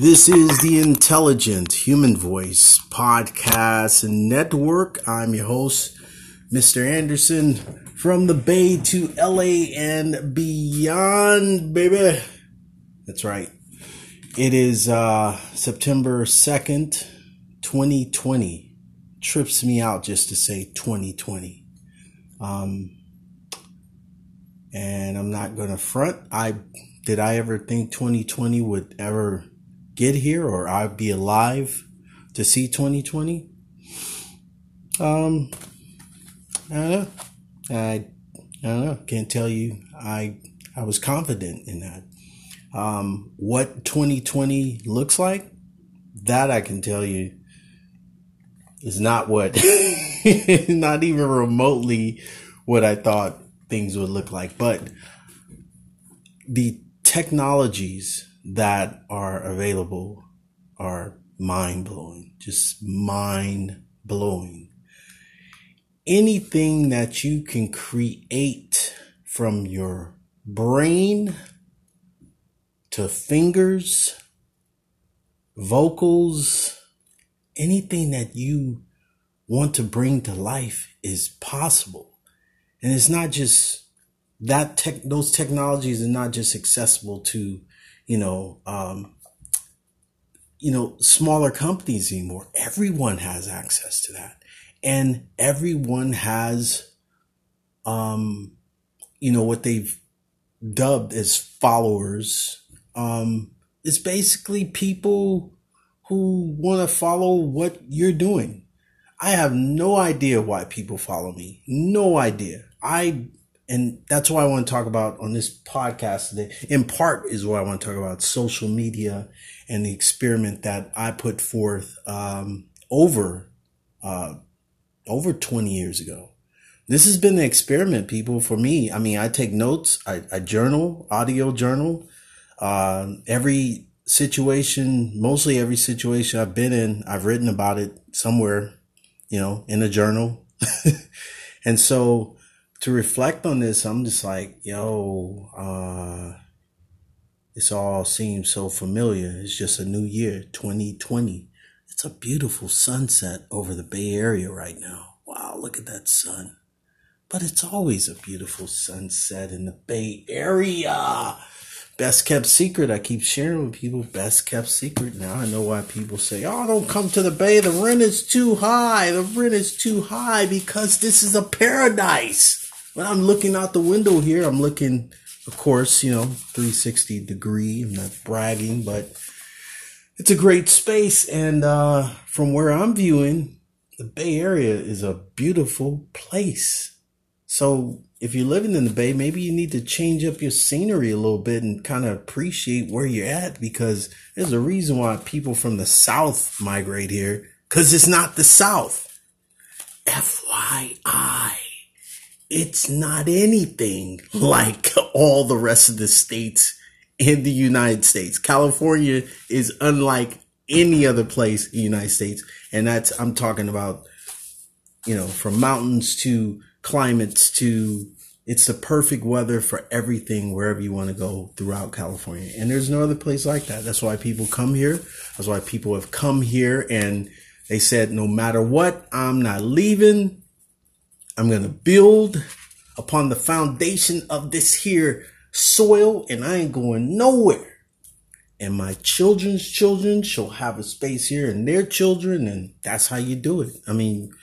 This is the Intelligent Human Voice podcast and network. I'm your host, Mr. Anderson, from the Bay to LA and beyond, baby. That's right. It is uh, September 2nd, 2020. Trips me out just to say 2020. Um, and I'm not going to front. I did I ever think 2020 would ever get here or I'd be alive to see 2020? Um, I don't know. I, I don't know. Can't tell you. I, I was confident in that. Um, what 2020 looks like, that I can tell you is not what, not even remotely what I thought things would look like. But the technologies that are available are mind blowing, just mind blowing. Anything that you can create from your brain to fingers, vocals, anything that you want to bring to life is possible. And it's not just that tech, those technologies are not just accessible to you know, um, you know, smaller companies anymore. Everyone has access to that. And everyone has, um, you know, what they've dubbed as followers. Um, it's basically people who want to follow what you're doing. I have no idea why people follow me. No idea. I and that's why I want to talk about on this podcast today. In part, is what I want to talk about social media and the experiment that I put forth um, over uh, over 20 years ago. This has been the experiment, people, for me. I mean, I take notes, I, I journal, audio journal. Uh, every situation, mostly every situation I've been in, I've written about it somewhere, you know, in a journal. and so to reflect on this, I'm just like, yo, uh, this all seems so familiar. It's just a new year, 2020. It's a beautiful sunset over the Bay Area right now. Wow, look at that sun. But it's always a beautiful sunset in the Bay Area. Best kept secret. I keep sharing with people. Best kept secret. Now I know why people say, "Oh, don't come to the Bay. The rent is too high. The rent is too high because this is a paradise." When I'm looking out the window here, I'm looking, of course, you know, 360 degree. I'm not bragging, but it's a great space. And uh, from where I'm viewing, the Bay Area is a beautiful place. So if you're living in the Bay, maybe you need to change up your scenery a little bit and kind of appreciate where you're at because there's a reason why people from the South migrate here because it's not the South. FYI it's not anything like all the rest of the states in the United States. California is unlike any other place in the United States. And that's, I'm talking about, you know, from mountains to climates to, it's the perfect weather for everything wherever you want to go throughout California. And there's no other place like that. That's why people come here. That's why people have come here and they said, no matter what, I'm not leaving. I'm going to build upon the foundation of this here soil and I ain't going nowhere. And my children's children shall have a space here and their children. And that's how you do it. I mean,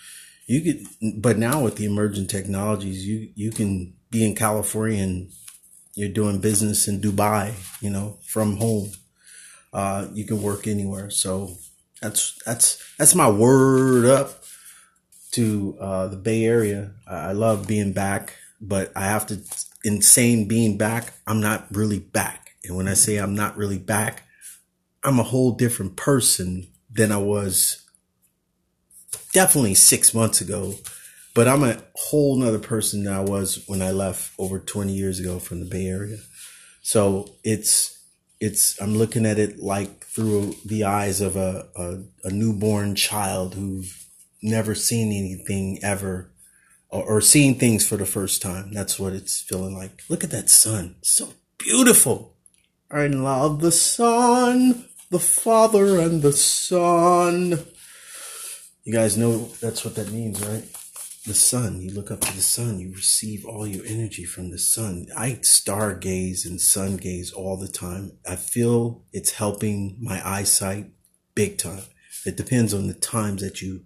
you could, but now with the emerging technologies, you, you can be in California and you're doing business in Dubai, you know, from home. Uh, you can work anywhere. So that's, that's, that's my word up to uh, the Bay Area. I love being back, but I have to, in saying being back, I'm not really back. And when I say I'm not really back, I'm a whole different person than I was definitely six months ago. But I'm a whole nother person than I was when I left over 20 years ago from the Bay Area. So it's, it's, I'm looking at it like through the eyes of a, a, a newborn child who never seen anything ever or, or seeing things for the first time. That's what it's feeling like. Look at that sun. So beautiful. I love the sun. the Father and the Son. You guys know that's what that means, right? The sun. You look up to the sun, you receive all your energy from the sun. I stargaze and sun gaze all the time. I feel it's helping my eyesight big time. It depends on the times that you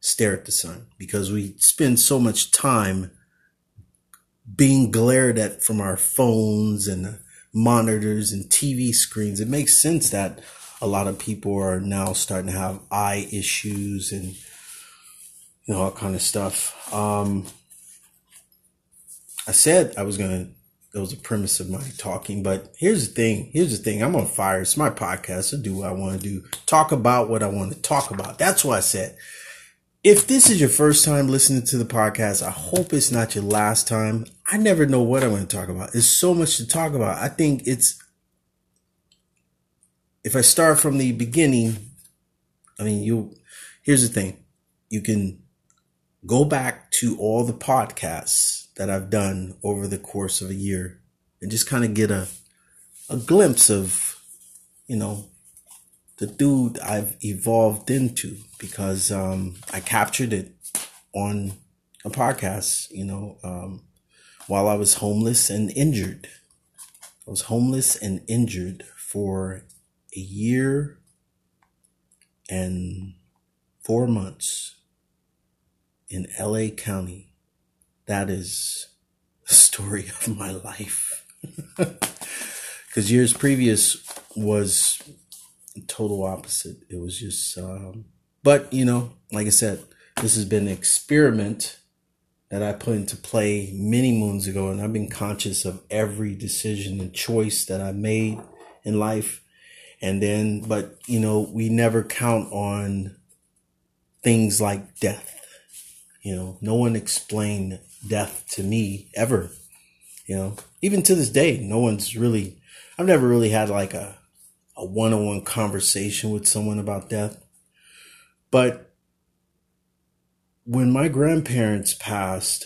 stare at the sun because we spend so much time being glared at from our phones and monitors and TV screens. It makes sense that a lot of people are now starting to have eye issues and you know all kind of stuff. Um, I said I was gonna. That was the premise of my talking, but here's the thing. Here's the thing. I'm on fire. It's my podcast. I do what I want to do. Talk about what I want to talk about. That's what I said. If this is your first time listening to the podcast, I hope it's not your last time. I never know what I'm going to talk about. There's so much to talk about. I think it's, if I start from the beginning, I mean, you, here's the thing. You can go back to all the podcasts that I've done over the course of a year and just kind of get a, a glimpse of, you know, the dude I've evolved into because um, I captured it on a podcast, you know, um, while I was homeless and injured. I was homeless and injured for a year and four months in LA County. That is the story of my life. Because years previous was total opposite. It was just, um, but you know, like I said, this has been an experiment that I put into play many moons ago, and I've been conscious of every decision and choice that I made in life. And then, but you know, we never count on things like death. You know, no one explained death to me ever. You know, even to this day, no one's really, I've never really had like a a one-on-one conversation with someone about death. But when my grandparents passed,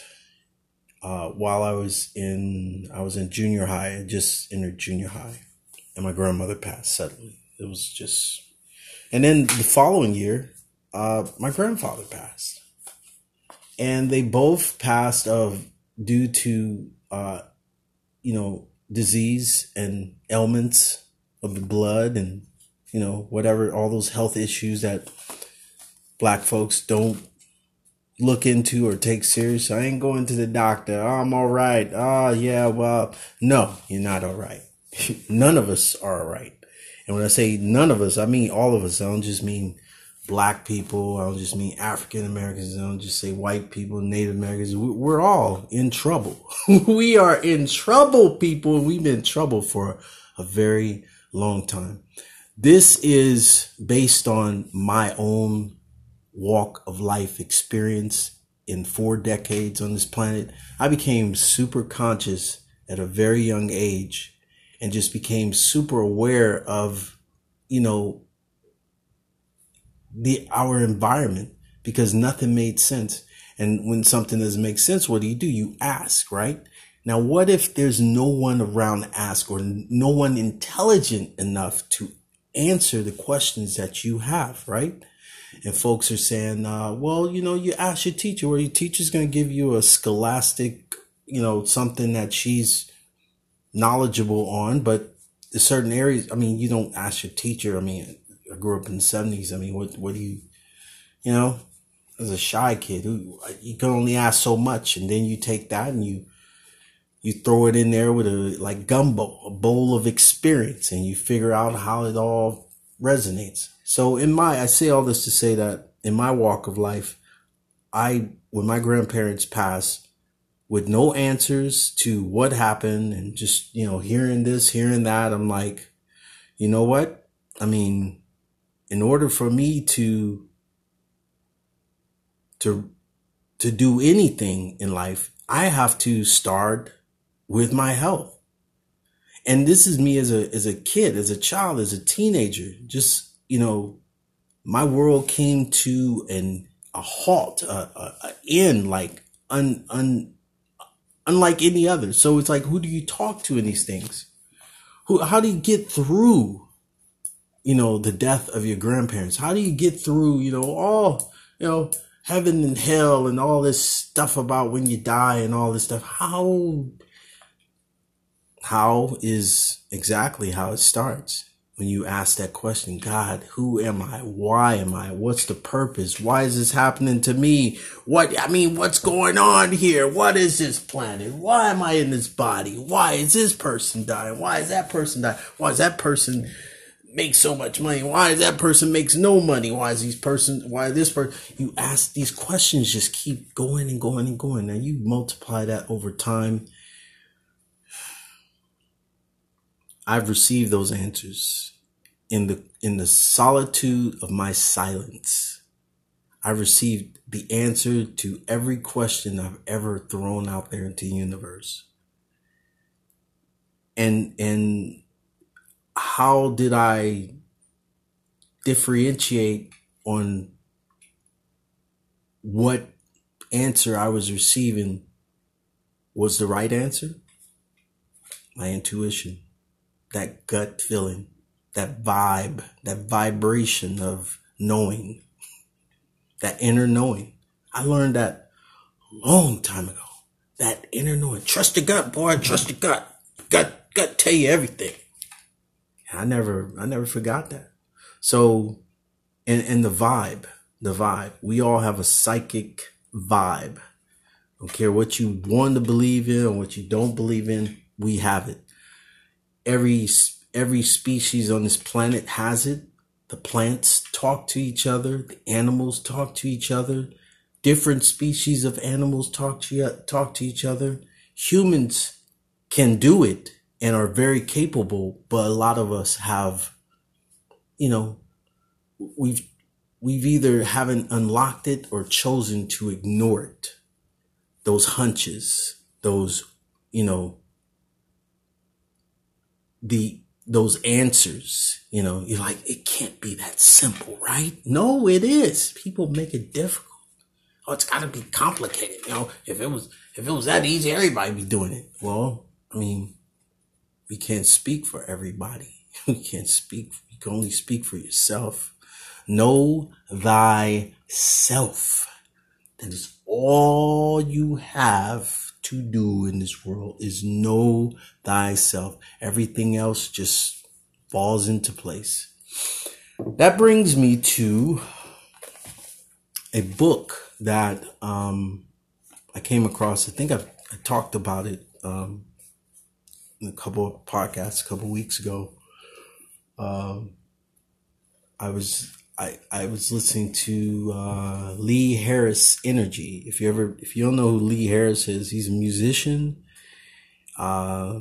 uh, while I was in, I was in junior high, I just entered junior high, and my grandmother passed suddenly. It was just, and then the following year, uh, my grandfather passed, and they both passed of due to, uh, you know, disease and ailments of the blood and you know whatever all those health issues that black folks don't look into or take serious. I ain't going to the doctor. Oh, I'm all right. Oh, yeah, well, no, you're not all right. none of us are all right. And when I say none of us, I mean all of us. I don't just mean black people. I don't just mean African Americans. I don't just say white people, Native Americans. We're all in trouble. we are in trouble, people. We've been in trouble for a very long time. This is based on my own walk of life experience in four decades on this planet. I became super conscious at a very young age and just became super aware of, you know, the our environment because nothing made sense. And when something doesn't make sense, what do you do? You ask, right? Now, what if there's no one around to ask or no one intelligent enough to answer the questions that you have, right? And folks are saying, uh, well, you know, you ask your teacher, or your teacher's going to give you a scholastic, you know, something that she's knowledgeable on, but in certain areas, I mean, you don't ask your teacher. I mean, I grew up in the 70s. I mean, what, what do you, you know, as a shy kid, you can only ask so much, and then you take that and you you throw it in there with a like gumbo, a bowl of experience, and you figure out how it all resonates. So in my, I say all this to say that in my walk of life, I, when my grandparents passed, with no answers to what happened and just, you know, hearing this, hearing that, I'm like, you know what? I mean, in order for me to, to, to do anything in life, I have to start with my health. And this is me as a as a kid, as a child, as a teenager. Just you know, my world came to an a halt, a, a, a end, like un, un, unlike any other. So it's like, who do you talk to in these things? Who? How do you get through you know, the death of your grandparents? How do you get through, you know, all, you know, heaven and hell and all this stuff about when you die and all this stuff? How, how is exactly how it starts when you ask that question God, who am I? Why am I? What's the purpose? Why is this happening to me? What, I mean, what's going on here? What is this planet? Why am I in this body? Why is this person dying? Why is that person dying? Why is that person make so much money? Why is that person makes no money? Why is these person, why this person? You ask these questions, just keep going and going and going. Now you multiply that over time. I've received those answers in the, in the solitude of my silence. I've received the answer to every question I've ever thrown out there into the universe. And, and how did I differentiate on what answer I was receiving was the right answer? My intuition, that gut feeling, that vibe, that vibration of knowing, that inner knowing. I learned that a long time ago. That inner knowing. Trust your gut, boy. Trust your gut. Gut, gut tell you everything. I never, I never forgot that. So, and, and the vibe, the vibe, we all have a psychic vibe. Don't care what you want to believe in or what you don't believe in, we have it. Every, every species on this planet has it. The plants talk to each other. The animals talk to each other. Different species of animals talk to, talk to each other. Humans can do it and are very capable, but a lot of us have, you know, we've we've either haven't unlocked it or chosen to ignore it. Those hunches, those, you know, the those answers, you know, you're like, it can't be that simple, right? No, it is. People make it difficult. Oh, it's gotta be complicated. You know, if it was if it was that easy, everybody be doing it. Well, I mean, we can't speak for everybody. We can't speak, you can only speak for yourself. Know thyself. That is all you have to do in this world is know thyself. Everything else just falls into place. That brings me to a book that um, I came across. I think I've I talked about it um, a couple of podcasts a couple of weeks ago. Um, I was I I was listening to uh, Lee Harris Energy. If you ever if you don't know who Lee Harris is, he's a musician. Uh,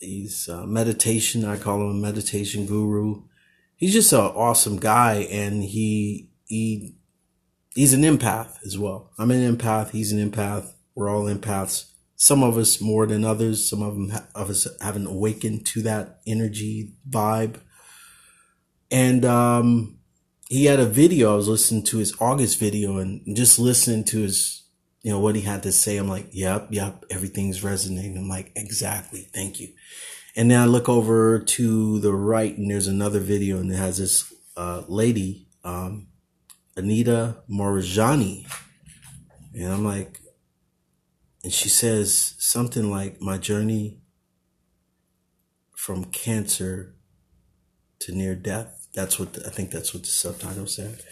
he's a meditation. I call him a meditation guru. He's just an awesome guy, and he he he's an empath as well. I'm an empath. He's an empath. We're all empaths some of us more than others. Some of them of us haven't awakened to that energy vibe. And um, he had a video. I was listening to his August video and just listening to his, you know, what he had to say. I'm like, yep, yep, everything's resonating. I'm like, exactly, thank you. And then I look over to the right, and there's another video, and it has this uh, lady, um, Anita Moorjani, and I'm like, and she says something like, My journey from cancer to near death. That's what the, I think that's what the subtitle said.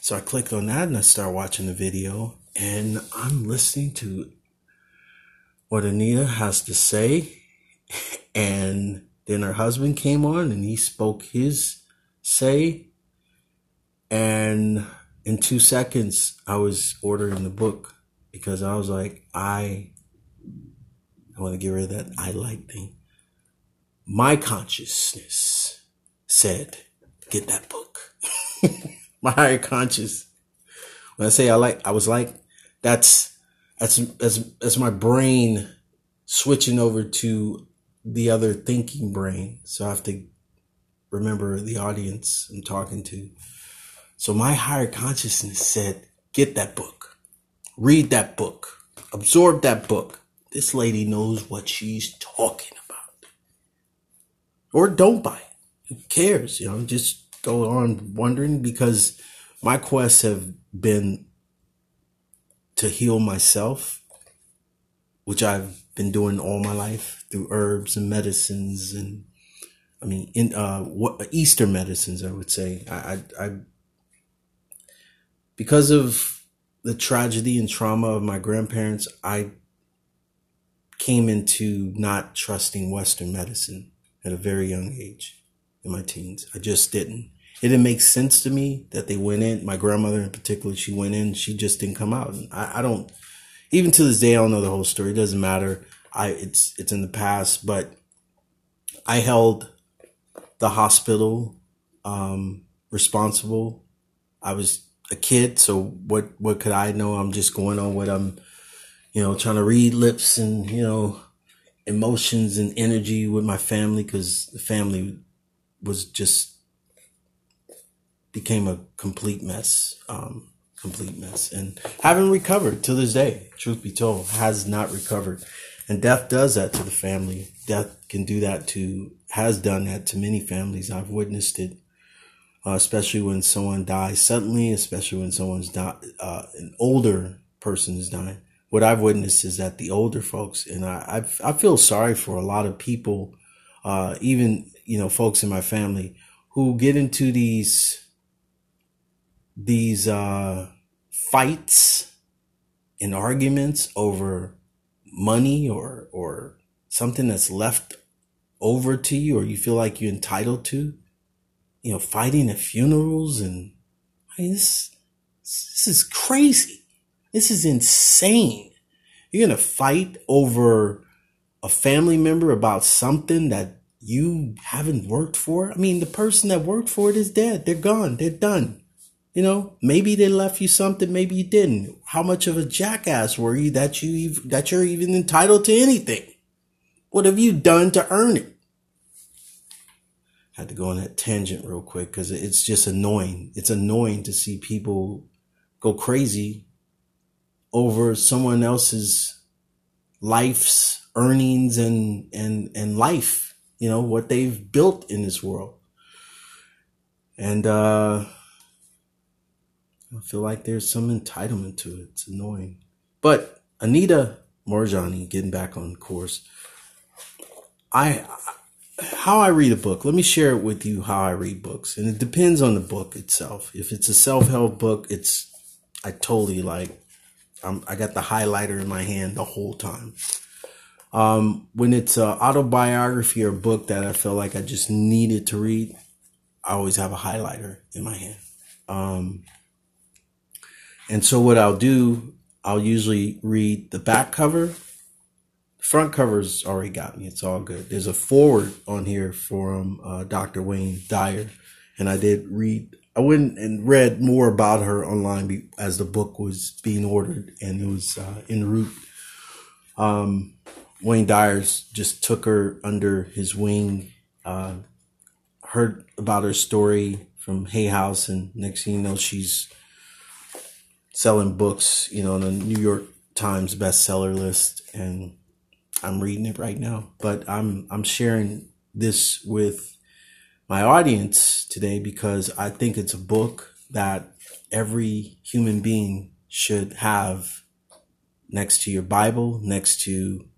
So I clicked on that and I start watching the video and I'm listening to what Anita has to say. And then her husband came on and he spoke his say. And in two seconds, I was ordering the book because I was like, I, I want to get rid of that I like thing. My consciousness said, get that book. my higher conscious. When I say I like, I was like, that's, that's, that's, that's my brain switching over to the other thinking brain. So I have to remember the audience I'm talking to. So my higher consciousness said, get that book. Read that book. Absorb that book. This lady knows what she's talking about. Or don't buy it. who cares? You know, just go on wondering because my quests have been to heal myself, which I've been doing all my life through herbs and medicines and I mean in uh what Eastern medicines I would say. I I, I because of the tragedy and trauma of my grandparents, I came into not trusting Western medicine at a very young age in my teens. I just didn't. It didn't make sense to me that they went in. My grandmother in particular, she went in, she just didn't come out. I, I don't, even to this day, I don't know the whole story. It doesn't matter. I, it's, it's in the past, but I held the hospital, um, responsible. I was a kid, so what, what could I know? I'm just going on what I'm, you know, trying to read lips and, you know, emotions and energy with my family because the family was just became a complete mess, um, complete mess, and haven't recovered to this day. Truth be told, has not recovered, and death does that to the family. Death can do that to, has done that to many families. I've witnessed it, uh, especially when someone dies suddenly, especially when someone's di- uh, an older person is dying what I've witnessed is that the older folks, and I, I, I feel sorry for a lot of people, uh, even, you know, folks in my family who get into these, these, uh, fights and arguments over money or, or something that's left over to you or you feel like you're entitled to, you know, fighting at funerals and I mean, this, this is crazy. This is insane. You're to fight over a family member about something that you haven't worked for. I mean, the person that worked for it is dead. They're gone. They're done. You know, maybe they left you something, maybe you didn't. How much of a jackass were you that you that you're even entitled to anything? What have you done to earn it? I had to go on that tangent real quick because it's just annoying. It's annoying to see people go crazy over someone else's life's earnings and and and life you know what they've built in this world and uh i feel like there's some entitlement to it it's annoying but anita moorjani getting back on course i how I read a book. Let me share it with you how I read books. And it depends on the book itself. If it's a self-help book, it's I totally like I'm, I got the highlighter in my hand the whole time. Um, when it's an autobiography or book that I feel like I just needed to read, I always have a highlighter in my hand. Um, and so what I'll do, I'll usually read the back cover. The front cover's already got me. It's all good. There's a forward on here from uh, Dr. Wayne Dyer, and I did read I went and read more about her online as the book was being ordered and it was uh, en route. Um, Wayne Dyers just took her under his wing, uh, heard about her story from Hay House, and next thing you know, she's selling books, you know, on the New York Times bestseller list, and I'm reading it right now. But I'm I'm sharing this with my audience today because I think it's a book that every human being should have next to your Bible, next to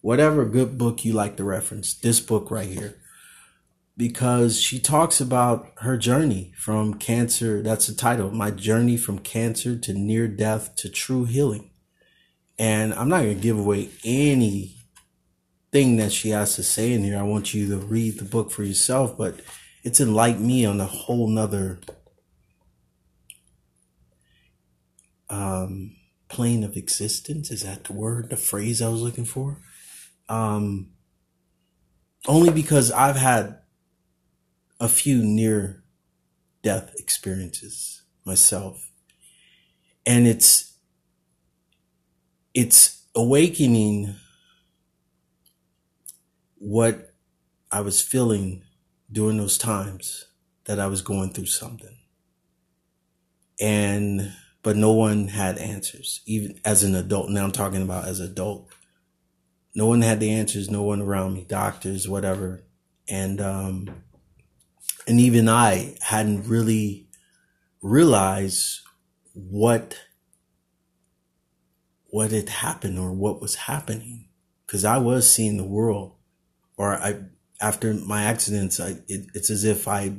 whatever good book you like to reference. This book right here. Because she talks about her journey from cancer. That's the title. My journey from cancer to near death to true healing. And I'm not going to give away any thing that she has to say in here. I want you to read the book for yourself, but it's enlightened me on a whole nother um, plane of existence. Is that the word, the phrase I was looking for? Um, only because I've had a few near death experiences myself. And it's, it's awakening what I was feeling during those times that I was going through something. And, but no one had answers, even as an adult. Now I'm talking about as adult. No one had the answers, no one around me, doctors, whatever. And, um, and even I hadn't really realized what what had happened or what was happening because I was seeing the world or I after my accidents I it, it's as if I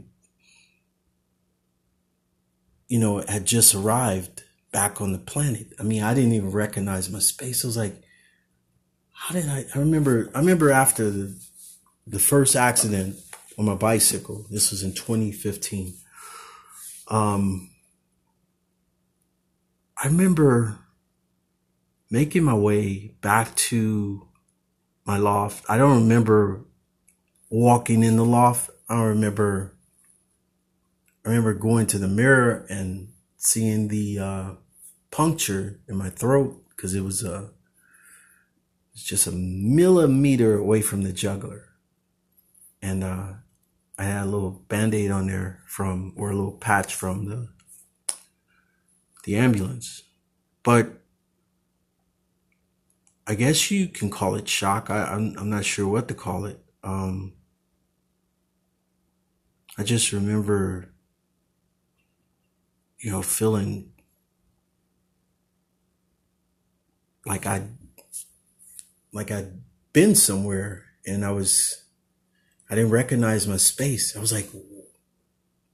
you know had just arrived back on the planet. I mean, I didn't even recognize my space. I was like how did I I remember I remember after the the first accident on my bicycle. This was in 2015. Um, I remember making my way back to my loft. I don't remember walking in the loft. I remember. I remember going to the mirror and seeing the uh, puncture in my throat because it was a. Uh, it's just a millimeter away from the jugular, and uh, I had a little band-aid on there from or a little patch from the the ambulance. But I guess you can call it shock. I, I'm I'm not sure what to call it. Um, I just remember, you know, feeling like I like I'd been somewhere and I was I didn't recognize my space. I was like,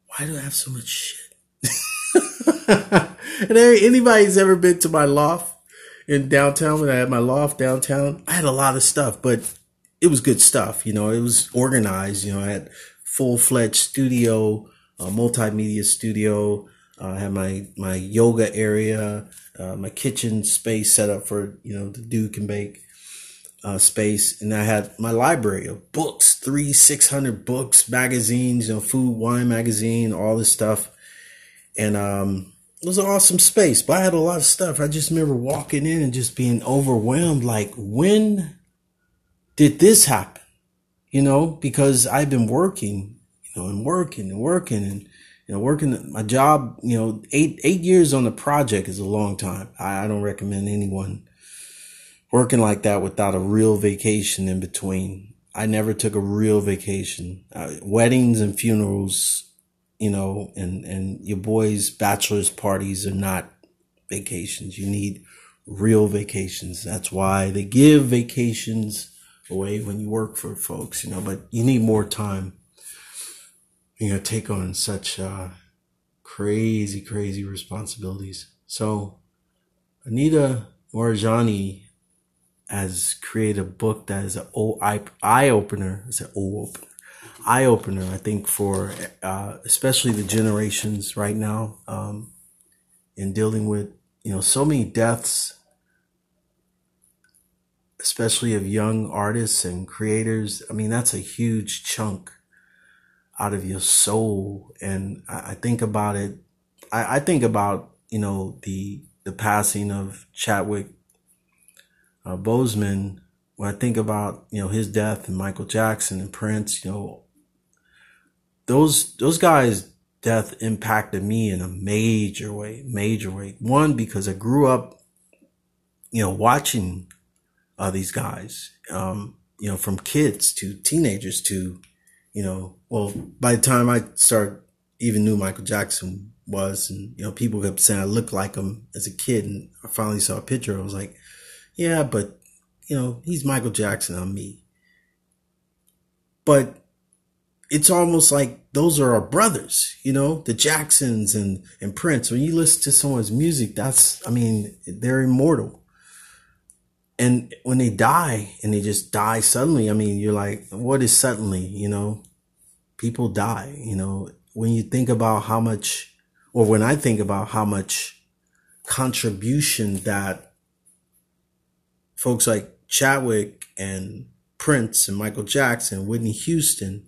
why do I have so much shit? and anybody's ever been to my loft in downtown when I had my loft downtown, I had a lot of stuff, but it was good stuff. You know, it was organized. You know, I had full fledged studio, a multimedia studio. Uh, I had my, my yoga area, uh, my kitchen space set up for, you know, the Duke and bake uh, space, and I had my library of books, three, six hundred books, magazines, you know, food, wine magazine, all this stuff, and um, it was an awesome space. But I had a lot of stuff. I just remember walking in and just being overwhelmed. Like, when did this happen? You know, because I've been working, you know, and working and working and you know, working my job, you know, eight eight years on the project is a long time. I, I don't recommend anyone working like that without a real vacation in between. I never took a real vacation. Uh, weddings and funerals, you know, and, and your boys' bachelor's parties are not vacations. You need real vacations. That's why they give vacations away when you work for folks, you know, but you need more time. You know, take on such, uh, crazy, crazy responsibilities. So Anita Moorjani has created a book that is an eye opener. It's an opener, eye opener. I think for uh, especially the generations right now um, in dealing with you know so many deaths, especially of young artists and creators. I mean that's a huge chunk out of your soul, and I, I think about it. I, I think about you know the the passing of Chadwick uh, Boseman, when I think about you know his death and Michael Jackson and Prince, you know those those guys' death impacted me in a major way, major way. One because I grew up, you know, watching uh, these guys, um, you know, from kids to teenagers to, you know, well, by the time I started even knew Michael Jackson was, and you know, people kept saying I looked like him as a kid, and I finally saw a picture. I was like, yeah, but you know, he's Michael Jackson on me. But it's almost like those are our brothers, you know, the Jacksons and, and Prince. When you listen to someone's music, that's, I mean, they're immortal. And when they die and they just die suddenly, I mean, you're like, what is suddenly, you know? People die, you know, when you think about how much, or when I think about how much contribution that folks like Chadwick and Prince and Michael Jackson, Whitney Houston,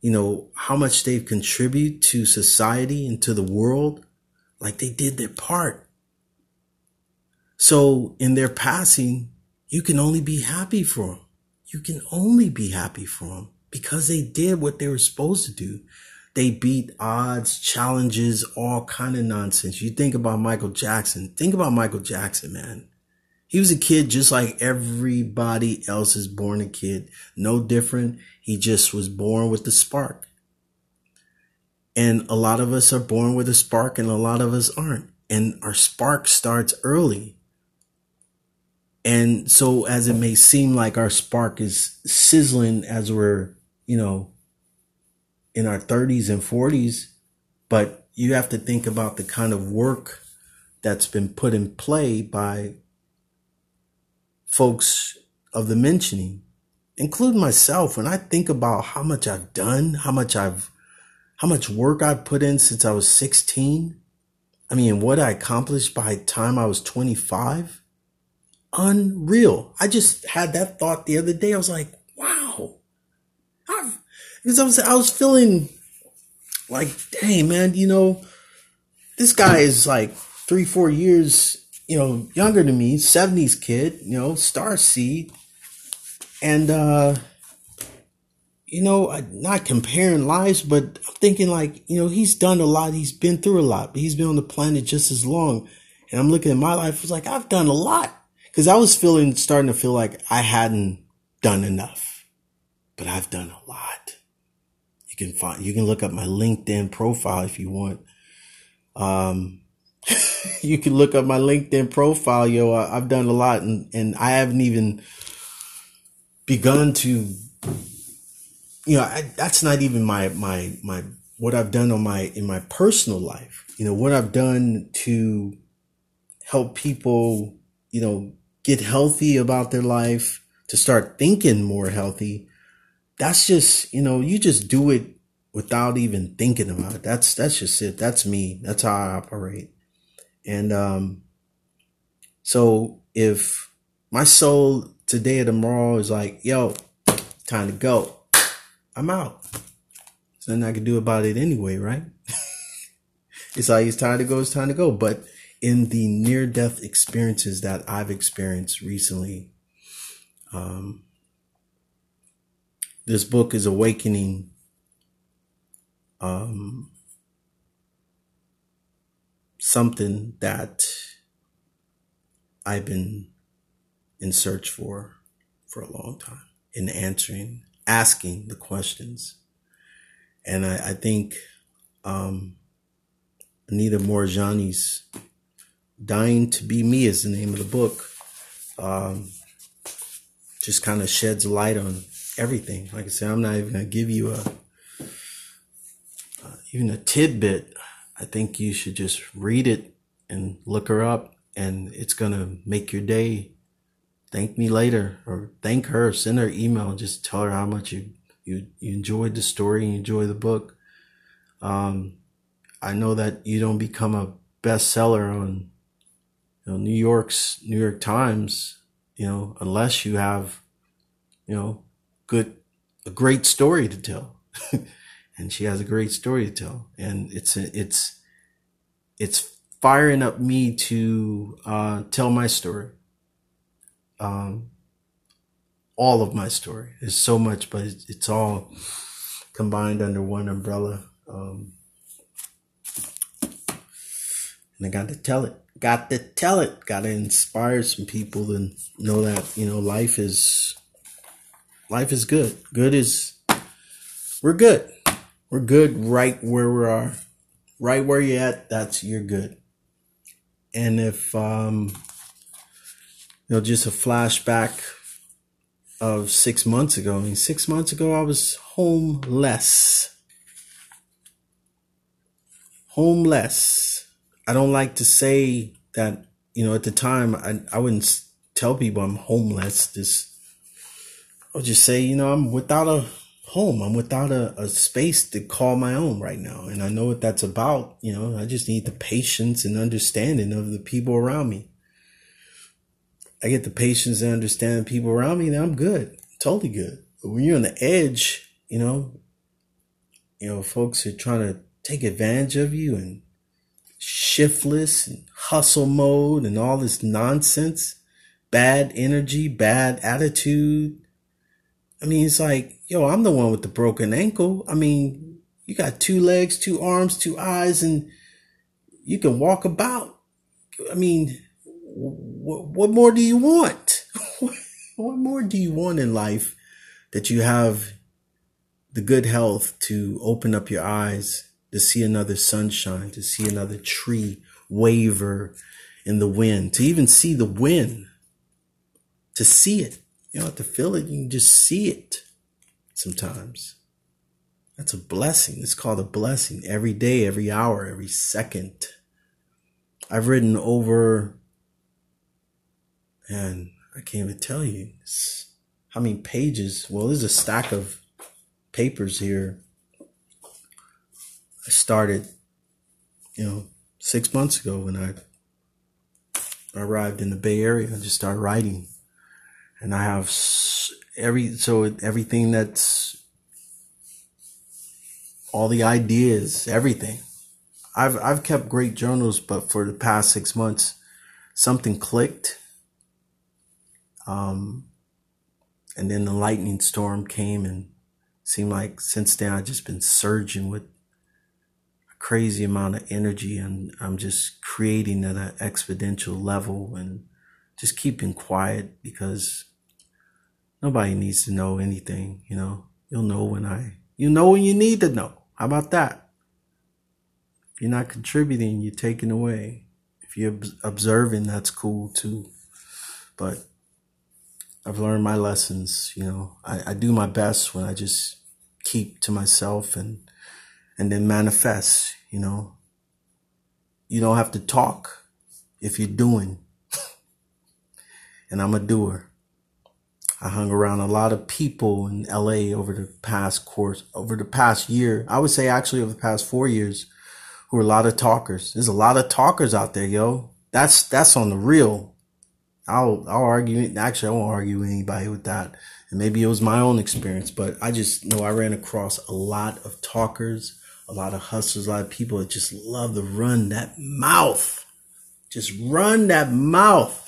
you know, how much they've contributed to society and to the world, like they did their part. So in their passing, you can only be happy for them. You can only be happy for them because they did what they were supposed to do. They beat odds, challenges, all kind of nonsense. You think about Michael Jackson. Think about Michael Jackson, man. He was a kid just like everybody else is born a kid. No different. He just was born with the spark. And a lot of us are born with a spark and a lot of us aren't. And our spark starts early. And so as it may seem like our spark is sizzling as we're, you know, in our 30s and 40s, but you have to think about the kind of work that's been put in play by folks of the mentioning, including myself. When I think about how much I've done, how much I've, how much work I've put in since I was 16. I mean, what I accomplished by time I was 25. Unreal. I just had that thought the other day. I was like, wow. Because I was, I was feeling like, dang, man, you know, this guy is like three, four years, you know, younger than me, 70s kid, you know, star seed. And, uh, you know, not comparing lives, but I'm thinking like, you know, he's done a lot. He's been through a lot, but he's been on the planet just as long. And I'm looking at my life. It's like, I've done a lot. Cause I was feeling, starting to feel like I hadn't done enough, but I've done a lot. You can find, you can look up my LinkedIn profile if you want. Um, you can look up my LinkedIn profile, yo. I, have done a lot, and and I haven't even begun to, you know, I, that's not even my my my what I've done on my in my personal life. You know, what I've done to help people, you know, get healthy about their life, to start thinking more healthy. That's just, you know, you just do it without even thinking about it. That's that's just it. That's me. That's how I operate. And um, so if my soul today or tomorrow is like, yo, time to go, I'm out. There's nothing I can do about it anyway, right? it's like it's time to go, it's time to go. But in the near death experiences that I've experienced recently, um, this book is awakening um, something that I've been in search for for a long time in answering, asking the questions. And I, I think um, Anita Moorjani's Dying to Be Me is the name of the book. Um, just kind of sheds light on everything. Like I said, I'm not even going to give you a uh, even a tidbit I think you should just read it and look her up and it's going to make your day. Thank me later or thank her, send her email and just tell her how much you, you, you enjoyed the story and enjoy the book. Um, I know that you don't become a bestseller on you know, New York's New York Times, you know, unless you have, you know, good, a great story to tell. and she has a great story to tell. And it's it's it's firing up me to uh, tell my story. Um, all of my story. There's so much, but it's, it's all combined under one umbrella. Um, and I got to tell it. Got to tell it. Got to inspire some people and know that you know life is life is good. Good is we're good. We're good right where we are. Right where you're at, that's you're good. And if um you know, just a flashback of six months ago. I mean, six months ago, I was homeless. Homeless. I don't like to say that, you know, at the time, I, I wouldn't tell people I'm homeless. Just, I'll just say, you know, I'm without a home. I'm without a, a space to call my own right now. And I know what that's about. You know, I just need the patience and understanding of the people around me. I get the patience and understanding people around me, then I'm good. Totally good. But when you're on the edge, you know, you know, folks are trying to take advantage of you and shiftless and hustle mode and all this nonsense, bad energy, bad attitude, I mean, it's like, yo, I'm the one with the broken ankle. I mean, you got two legs, two arms, two eyes, and you can walk about. I mean, what, what more do you want? what more do you want in life that you have the good health to open up your eyes to see another sunshine, to see another tree waver in the wind, to even see the wind, to see it. You don't have to feel it, you can just see it sometimes. That's a blessing. It's called a blessing every day, every hour, every second. I've written over, and I can't even tell you how many pages. Well, there's a stack of papers here. I started, you know, six months ago when I arrived in the Bay Area. I just started writing, and I have every so everything that's all the ideas, everything. I've I've kept great journals, but for the past six months, something clicked. Um, and then the lightning storm came, and seemed like since then I've just been surging with a crazy amount of energy, and I'm just creating at an exponential level, and just keeping quiet because nobody needs to know anything. You know, you'll know when I, you know when you need to know. How about that? If you're not contributing, you're taking away. If you're observing, that's cool too. But I've learned my lessons. You know, I, I do my best when I just keep to myself and and then manifest. You know, you don't have to talk if you're doing. And I'm a doer. I hung around a lot of people in LA over the past course, over the past year. I would say actually over the past four years who are a lot of talkers. There's a lot of talkers out there, yo. That's that's on the real. I'll I'll argue. Actually, I won't argue with anybody with that. And maybe it was my own experience, but I just know I ran across a lot of talkers, a lot of hustlers, a lot of people that just love to run that mouth. Just run that mouth.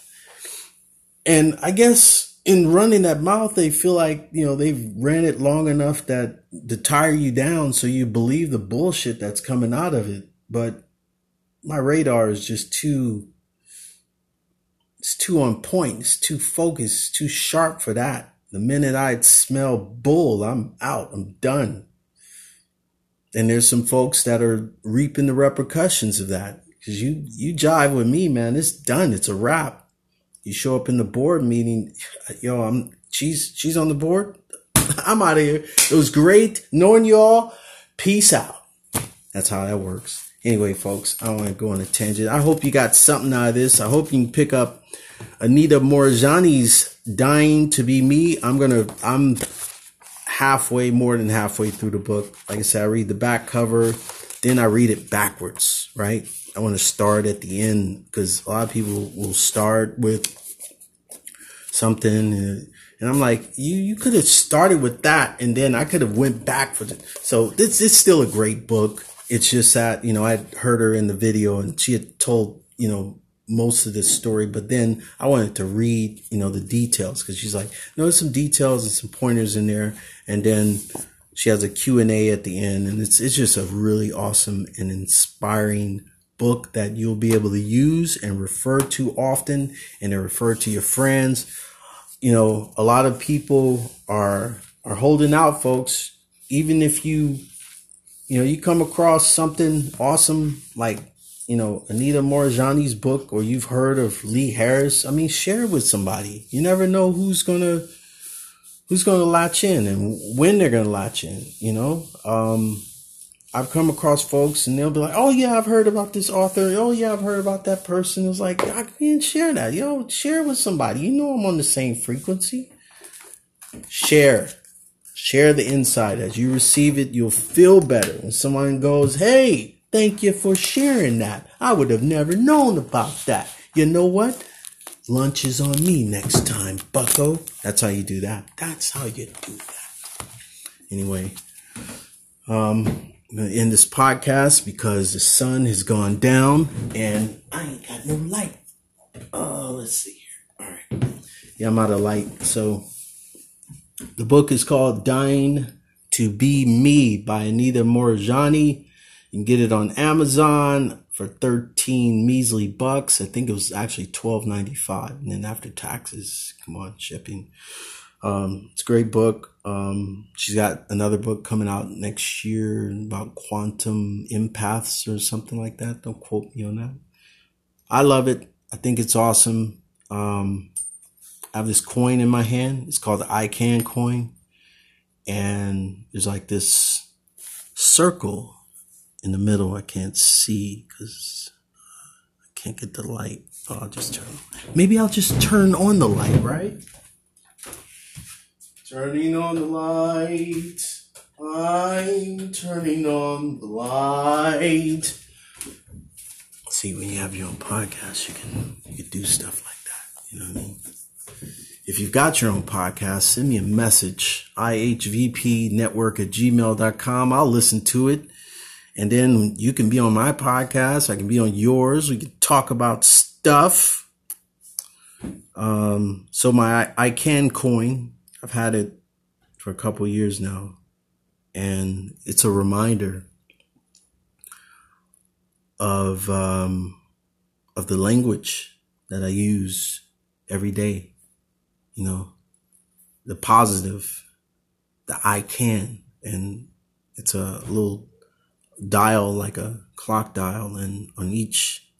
And I guess in running that mouth, they feel like, you know, they've ran it long enough that to tire you down so you believe the bullshit that's coming out of it. But my radar is just too it's too on point. It's too focused. Too sharp for that. The minute i smell bull i'm out. I'm done. And there's some folks that are reaping the repercussions of that. Because you you jive with me man. It's done. It's a wrap you show up in the board meeting yo i'm she's she's on the board i'm out of here it was great knowing you all peace out that's how that works Anyway, folks, I don't want to go on a tangent. I hope you got something out of this. I hope you can pick up Anita Moorjani's Dying to Be Me. I'm to, I'm halfway, more than halfway through the book. Like I said, I read the back cover, then I read it backwards, right? I want to start at the end because a lot of people will start with something and, and I'm like, you, you could have started with that and then I could have went back for it. So this is still a great book. It's just that, you know, I heard her in the video and she had told, you know, most of this story, but then I wanted to read, you know, the details because she's like, no, there's some details and some pointers in there. And then she has a Q&A at the end and it's, it's just a really awesome and inspiring book that you'll be able to use and refer to often and then refer to your friends. You know, a lot of people are, are holding out folks. Even if you you know, you come across something awesome like, you know, Anita Moorjani's book or you've heard of Lee Harris, I mean, share it with somebody. You never know who's to who's to latch in and when they're to latch in, you know? Um I've come across folks and they'll be like, "Oh yeah, I've heard about this author. Oh yeah, I've heard about that person." It's like I can't share that. Yo, share with somebody. You know, I'm on the same frequency. Share. Share the insight. As you receive it, you'll feel better. When someone goes, Hey, thank you for sharing that. I would have never known about that. You know what? Lunch is on me next time, bucko. That's how you do that. That's how you do that. Anyway, um, I'm gonna end this podcast because the sun has gone down and I ain't got no light. Oh, let's see here. All right. Yeah, I'm out of light. So the book is called Dying to Be Me by Anita Moorjani. You can get it on Amazon for 13 measly bucks. I think it was actually 12.95 and then after taxes, come on, shipping. Um, it's a great book. Um, she's got another book coming out next year about quantum empaths or something like that. Don't quote me on that. I love it. I think it's awesome. Um, I have this coin in my hand. It's called the I Can coin. And there's like this circle in the middle. I can't see because I can't get the light. Oh, I'll just turn. Maybe I'll just turn on the light, right? Turning on the light. I'm turning on the light. See, when you have your own podcast, you can you can do stuff like that. You know what I mean? If you've got your own podcast, send me a message. IHVPnetwork at gmail.com. I'll listen to it. And then you can be on my podcast. I can be on yours. We can talk about stuff. Um, so my I can coin I've had it for a couple years now, and it's a reminder of um, of the language that I use every day. You know, the positive, the I can, and it's a little dial like a clock dial, and on each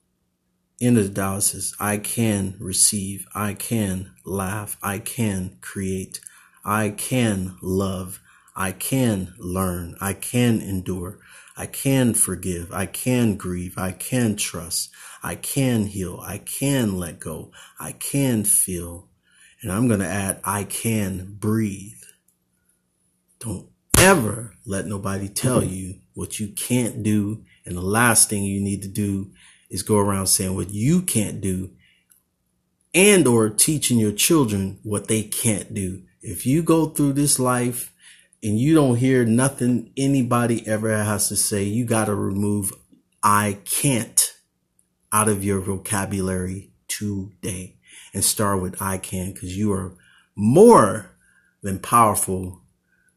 end of the dial says, "I can receive, I can laugh, I can create." I can love. I can learn. I can endure. I can forgive. I can grieve. I can trust. I can heal. I can let go. I can feel. And I'm going to add, I can breathe. Don't ever let nobody tell you what you can't do. And the last thing you need to do is go around saying what you can't do and or teaching your children what they can't do. If you go through this life and you don't hear nothing anybody ever has to say, you got to remove I can't out of your vocabulary today and start with I can because you are more than powerful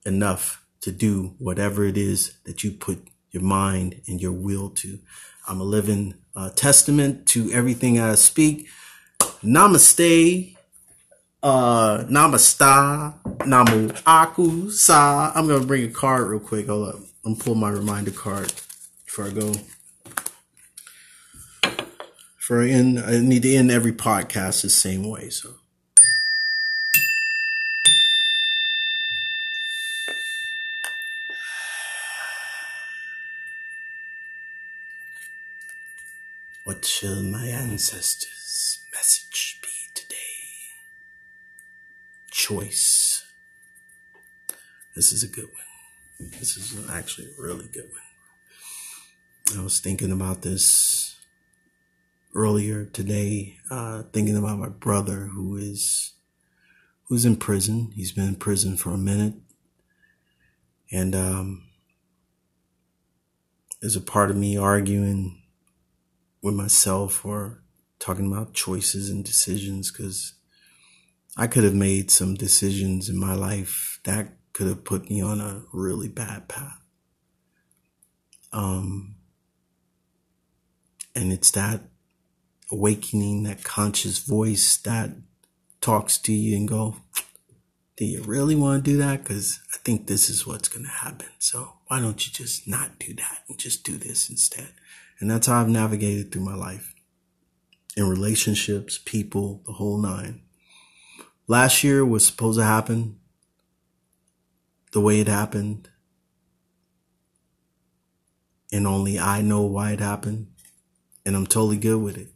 enough to do whatever it is that you put your mind and your will to. I'm a living uh, testament to everything I speak. Namaste uh Namasta, Namu Aku Sa. I'm gonna bring a card real quick. Hold up. I'm pull my reminder card before I go. For in I need to end every podcast the same way, so What shall my ancestors' message? Choice. This is a good one. This is actually a really good one. I was thinking about this earlier today, uh, thinking about my brother who is who's in prison. He's been in prison for a minute, and um, there's a part of me arguing with myself or talking about choices and decisions because I could have made some decisions in my life that could have put me on a really bad path. Um, and it's that awakening, that conscious voice that talks to you and go, do you really want to do that? Cause I think this is what's going to happen. So why don't you just not do that and just do this instead? And that's how I've navigated through my life in relationships, people, the whole nine last year was supposed to happen the way it happened. And only I know why it happened. And I'm totally good with it.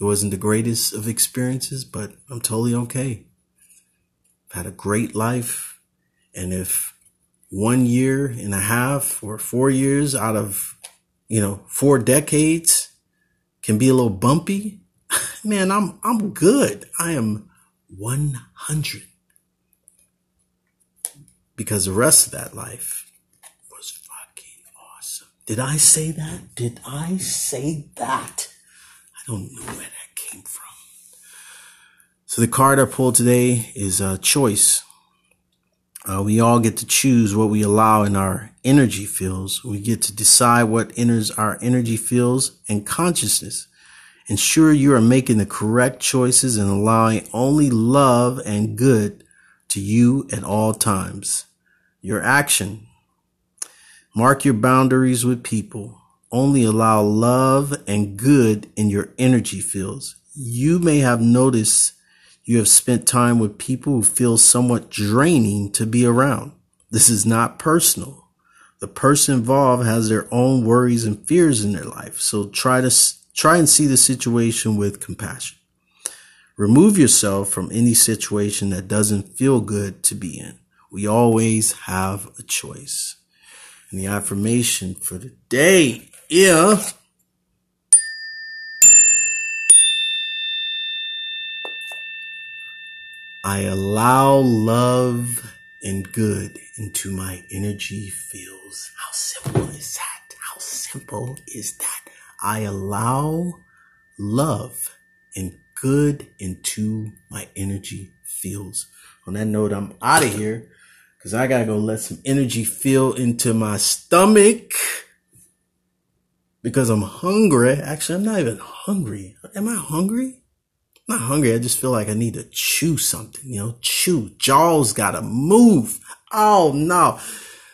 It wasn't the greatest of experiences, but I'm totally okay. I've had a great life. And if one year and a half or four years out of, you know, four decades can be a little bumpy, man, I'm, I'm good. I am 100. Because the rest of that life was fucking awesome. Did I say that? Did I say that? I don't know where that came from. So the card I pulled today is a choice. Uh, we all get to choose what we allow in our energy fields. We get to decide what enters our energy fields and consciousness. Ensure you are making the correct choices and allowing only love and good to you at all times. Your action. Mark your boundaries with people. Only allow love and good in your energy fields. You may have noticed you have spent time with people who feel somewhat draining to be around. This is not personal. The person involved has their own worries and fears in their life. So try to try and see the situation with compassion. Remove yourself from any situation that doesn't feel good to be in. We always have a choice. And the affirmation for the day is I allow love and good into my energy fields. How simple is that? How simple is that? I allow love and good into my energy fields. On that note, I'm out of here because I gotta go let some energy fill into my stomach because I'm hungry. Actually, I'm not even hungry. Am I hungry? I'm not hungry. I just feel like I need to chew something, you know, chew. Jaws gotta move. Oh no.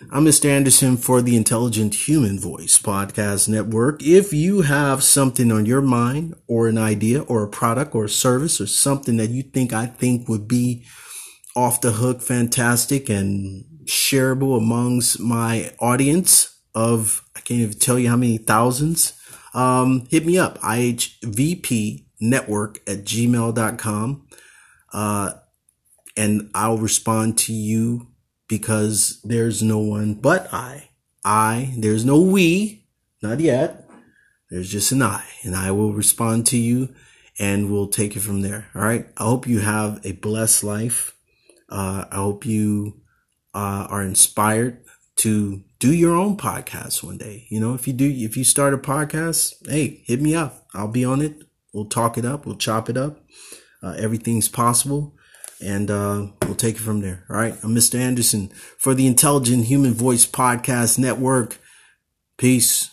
I'm Mr. Anderson for the Intelligent Human Voice Podcast Network. If you have something on your mind or an idea or a product or a service or something that you think I think would be off the hook, fantastic and shareable amongst my audience of, I can't even tell you how many thousands, um, hit me up, ihvp network at gmail.com. Uh, and I'll respond to you because there's no one but I. I, there's no we, not yet. There's just an I, and I will respond to you and we'll take it from there. All right. I hope you have a blessed life. Uh, I hope you uh, are inspired to do your own podcast one day. You know, if you do, if you start a podcast, hey, hit me up. I'll be on it. We'll talk it up. We'll chop it up. Uh, everything's possible and uh, we'll take it from there. All right. I'm Mr. Anderson for the Intelligent Human Voice Podcast Network. Peace.